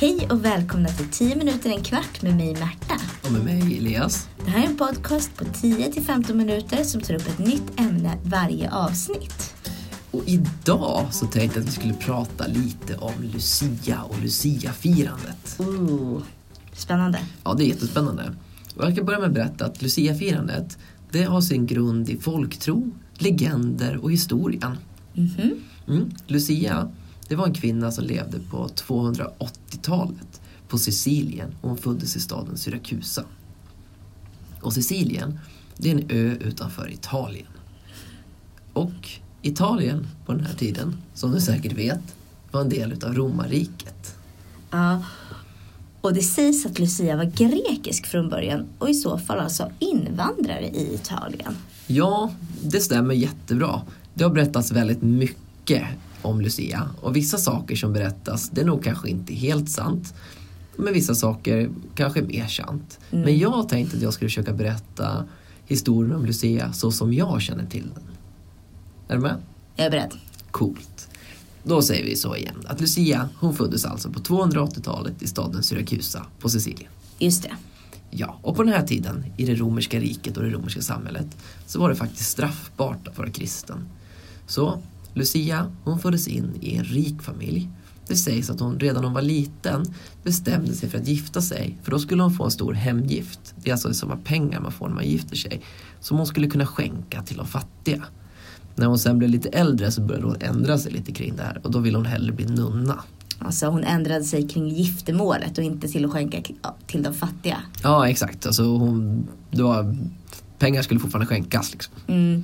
Hej och välkomna till 10 minuter en kvart med mig Märta. Och med mig Elias. Det här är en podcast på 10 till 15 minuter som tar upp ett nytt ämne varje avsnitt. Och idag så tänkte jag att vi skulle prata lite om Lucia och Lucia-firandet. Ooh, spännande. Ja, det är jättespännande. Och jag kan börja med att berätta att Lucia-firandet det har sin grund i folktro, legender och historien. Mhm. Mm. Lucia, det var en kvinna som levde på 280-talet på Sicilien och hon föddes i staden Syrakusa. Och Sicilien, det är en ö utanför Italien. Och Italien på den här tiden, som du säkert vet, var en del utav romarriket. Ja. Och det sägs att Lucia var grekisk från början och i så fall alltså invandrare i Italien. Ja, det stämmer jättebra. Det har berättats väldigt mycket om Lucia och vissa saker som berättas, det är nog kanske inte helt sant. Men vissa saker kanske är mer sant. Men jag tänkte att jag skulle försöka berätta historien om Lucia så som jag känner till den. Är du med? Jag är beredd. Coolt. Då säger vi så igen. Att Lucia, hon föddes alltså på 280-talet i staden Syrakusa på Sicilien. Just det. Ja, och på den här tiden i det romerska riket och det romerska samhället så var det faktiskt straffbart att vara kristen. Så Lucia, hon föddes in i en rik familj. Det sägs att hon redan när hon var liten bestämde sig för att gifta sig för då skulle hon få en stor hemgift. Det är alltså samma pengar man får när man gifter sig. Som hon skulle kunna skänka till de fattiga. När hon sen blev lite äldre så började hon ändra sig lite kring det här och då ville hon hellre bli nunna. Alltså hon ändrade sig kring giftermålet och inte till att skänka till de fattiga. Ja, exakt. Alltså hon, det var, pengar skulle fortfarande skänkas. Liksom. Mm.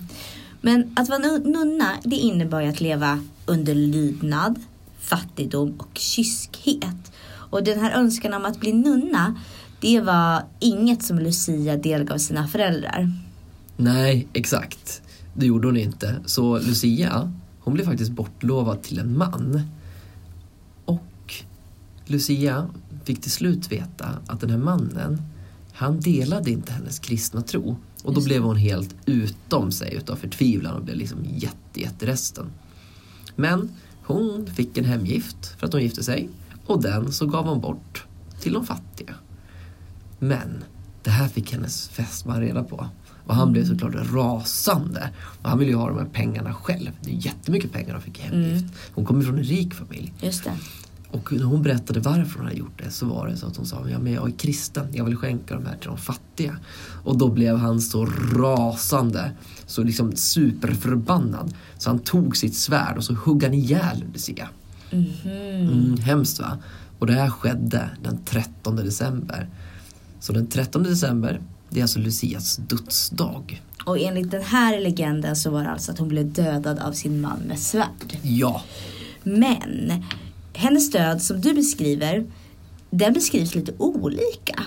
Men att vara nunna, det innebar ju att leva under lydnad, fattigdom och kyskhet. Och den här önskan om att bli nunna, det var inget som Lucia delgav sina föräldrar. Nej, exakt. Det gjorde hon inte. Så Lucia, hon blev faktiskt bortlovad till en man. Och Lucia fick till slut veta att den här mannen, han delade inte hennes kristna tro. Och då blev hon helt utom sig utav förtvivlan och blev liksom jätte, jätteresten. Men hon fick en hemgift för att hon gifte sig och den så gav hon bort till de fattiga. Men det här fick hennes fästman reda på. Och han blev såklart rasande. Och han ville ju ha de här pengarna själv. Det är jättemycket pengar hon fick i hemgift. Hon kommer från en rik familj. Just det. Och när hon berättade varför hon hade gjort det så var det så att hon sa ja, men jag är kristen, jag vill skänka de här till de fattiga. Och då blev han så rasande, så liksom superförbannad. Så han tog sitt svärd och så högg han ihjäl Lucia. Mm, hemskt va? Och det här skedde den 13 december. Så den 13 december, det är alltså Lucias dödsdag. Och enligt den här legenden så var det alltså att hon blev dödad av sin man med svärd. Ja, Men hennes död som du beskriver, den beskrivs lite olika.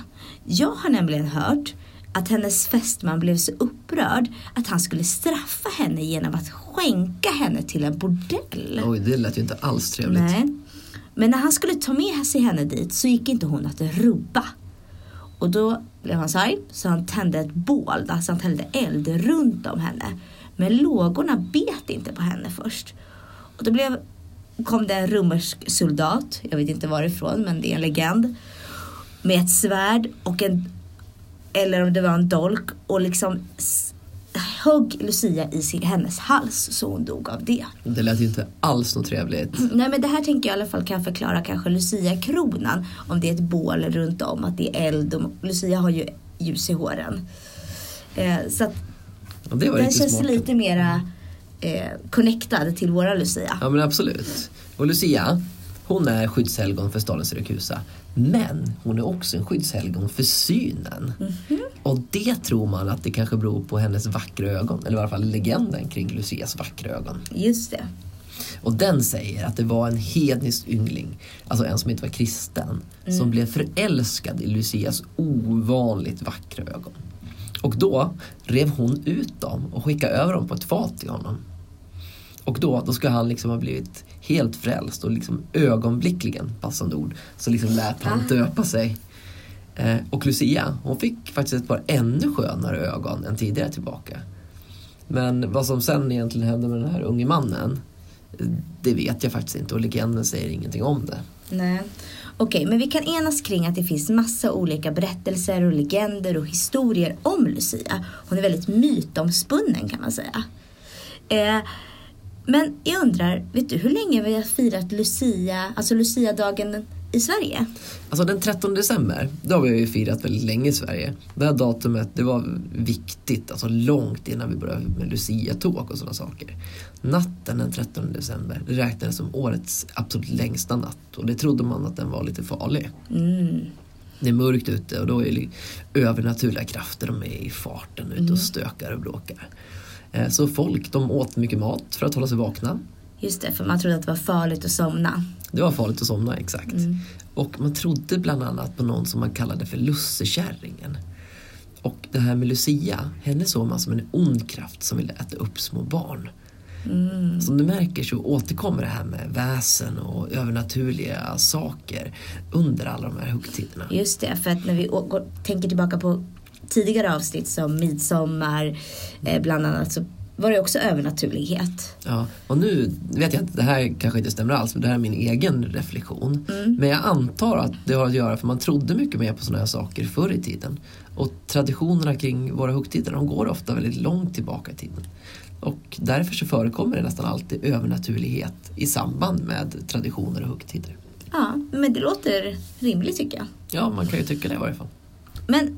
Jag har nämligen hört att hennes fästman blev så upprörd att han skulle straffa henne genom att skänka henne till en bordell. oj det lät ju inte alls trevligt. Nej. Men när han skulle ta med sig henne dit så gick inte hon att rubba. Och då blev han så arg så han tände ett bål, alltså han tände eld runt om henne. Men lågorna bet inte på henne först. Och då blev, kom det en romersk soldat, jag vet inte varifrån men det är en legend. Med ett svärd och en, eller om det var en dolk och liksom högg Lucia i sin, hennes hals så hon dog av det. Det lät ju inte alls något trevligt. Nej men det här tänker jag i alla fall kan förklara kanske Lucia-kronan. Om det är ett bål runt om, att det är eld och Lucia har ju ljus i håren. Eh, så att Och det den känns smart. lite mera eh, connectad till våra Lucia. Ja men absolut. Och Lucia, hon är skyddshelgon för staden Syrakusa. Men hon är också en skyddshelgon för synen. Och det tror man att det kanske beror på hennes vackra ögon. Eller i alla fall legenden kring Lucias vackra ögon. Just det. Och den säger att det var en hednisk yngling, alltså en som inte var kristen, som blev förälskad i Lucias ovanligt vackra ögon. Och då rev hon ut dem och skickade över dem på ett fat till honom. Och då, då ska han liksom ha blivit helt frälst och liksom ögonblickligen, passande ord, så liksom lät han döpa sig. Eh, och Lucia, hon fick faktiskt ett par ännu skönare ögon än tidigare tillbaka. Men vad som sen egentligen hände med den här unge mannen, Det vet jag faktiskt inte och legenden säger ingenting om det. Nej. Okej, men vi kan enas kring att det finns massa olika berättelser och legender och historier om Lucia. Hon är väldigt mytomspunnen kan man säga. Eh, men jag undrar, vet du hur länge vi har firat Lucia, alltså Lucia-dagen i Sverige? Alltså den 13 december, det har vi ju firat väldigt länge i Sverige. Det här datumet det var viktigt, alltså långt innan vi började med Lucia-tåg och sådana saker. Natten den 13 december det räknades som årets absolut längsta natt och det trodde man att den var lite farlig. Mm. Det är mörkt ute och då är det övernaturliga krafter, de är i farten ute och stökar och bråkar. Eh, Så folk de åt mycket mat för att hålla sig vakna. Just det, för man trodde att det var farligt att somna. Det var farligt att somna, exakt. Och man trodde bland annat på någon som man kallade för lussekärringen. Och det här med Lucia, henne såg man som en ond kraft som ville äta upp små barn. Som du märker så återkommer det här med väsen och övernaturliga saker under alla de här högtiderna. Just det, för att när vi tänker tillbaka på tidigare avsnitt som midsommar, eh, bland annat, så var det också övernaturlighet. Ja, och nu vet jag inte, det här kanske inte stämmer alls, men det här är min egen reflektion. Men jag antar att det har att göra för man trodde mycket mer på sådana här saker förr i tiden. Och traditionerna kring våra högtider, de går ofta väldigt långt tillbaka i tiden. Och därför så förekommer det nästan alltid övernaturlighet i samband med traditioner och högtider. Ja, men det låter rimligt tycker jag. Ja, man kan ju tycka det i varje fall. Men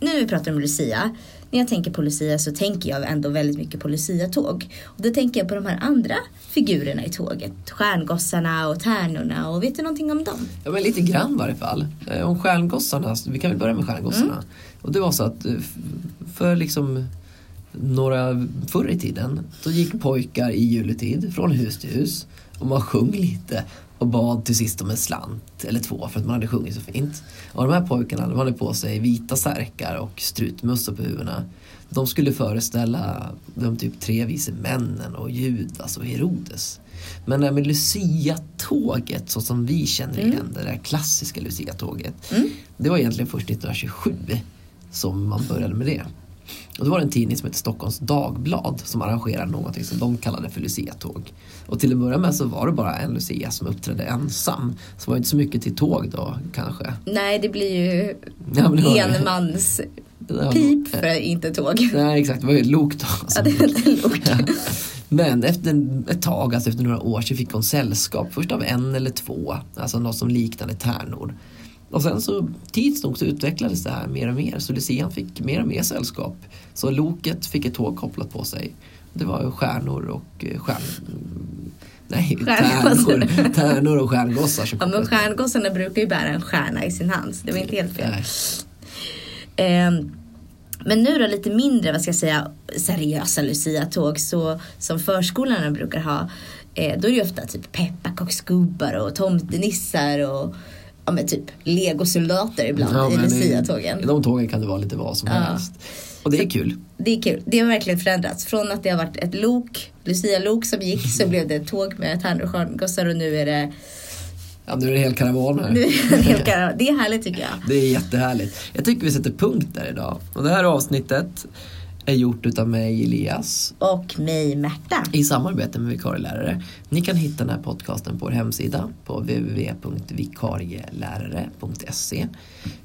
nu när vi pratar om Lucia, när jag tänker på Lucia så tänker jag ändå väldigt mycket på Lucia-tåg. Och då tänker jag på de här andra figurerna i tåget. Stjärngossarna och tärnorna och vet du någonting om dem? Ja men lite grann i varje fall. Eh, Om stjärngossarna, vi kan väl börja med stjärngossarna. Och det var så att eh, för liksom några förr i tiden då gick pojkar i juletid från hus till hus och man sjöng lite och bad till sist om en slant eller två för att man hade sjungit så fint. Och de här pojkarna de hade på sig vita särkar och strutmössor på huvudena. De skulle föreställa de typ tre vise männen och Judas och Herodes. Men det här med Lucia-tåget så som vi känner igen det där klassiska Lucia-tåget. Det var egentligen först 1927 som man började med det. Och då var det en tidning som hette Stockholms Dagblad som arrangerade någonting som de kallade för Lucia-tåg. Och till att börja med så var det bara en Lucia som uppträdde ensam. Så det var inte så mycket till tåg då kanske. Nej, det blir ju Ja, det var det. enmans Ja, pip för inte tåg. Nej exakt, det var ju ett lok då. Ja, det inte lok. Ja. Men efter ett tag, alltså efter några år, så fick hon sällskap. Först av en eller två, alltså något som liknade tärnor. Och sen så tids nog så utvecklades det här mer och mer. Så Lucian fick mer och mer sällskap. Så loket fick ett tåg kopplat på sig. Det var ju stjärnor och eh, stjärn... Nej, tärnor, tärnor och stjärngossar som Ja, men stjärngossarna brukar ju bära en stjärna i sin hand. Det var inte helt fel. Ehm, men nu då lite mindre, vad ska jag säga, seriösa Lucia-tåg så, som förskolorna brukar ha. Eh, då är det ju ofta typ pepparkaksgubbar och tomtenissar och ja, men typ legosoldater ibland Ja, i Lucia-tågen. I de tågen kan det vara lite vad som Ja. helst. Och det är kul. Det är kul. Det har verkligen förändrats. Från att det har varit ett lok, Lucia-lok som gick så blev det ett tåg med tärnor och stjärngossar och nu är det, Ja, nu är det en hel karavan här. det är härligt tycker jag. Det är jättehärligt. Jag tycker vi sätter punkt där idag. Och det här avsnittet är gjort utav mig Elias Och mig Märta. i samarbete med vikarielärare. Ni kan hitta den här podcasten på vår hemsida på www.vikarielärare.se.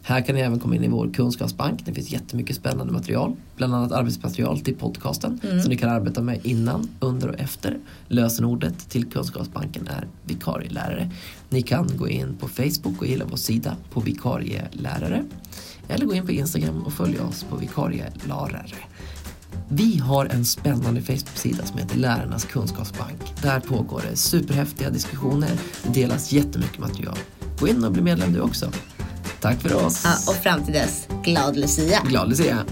Här kan ni även komma in i vår kunskapsbank. Det finns jättemycket spännande material. Bland annat arbetsmaterial till podcasten som ni kan arbeta med innan, under och efter. Lösenordet till kunskapsbanken är vikarielärare. Ni kan gå in på Facebook och gilla vår sida på vikarielärare. Eller gå in på Instagram och följa oss på vikarielärare. Vi har en spännande Facebook-sida som heter Lärarnas kunskapsbank. Där pågår det superhäftiga diskussioner. Det delas jättemycket material. Gå in och bli medlem du också. Tack för oss. Ja, och fram till dess, glad Lucia. Glad Lucia.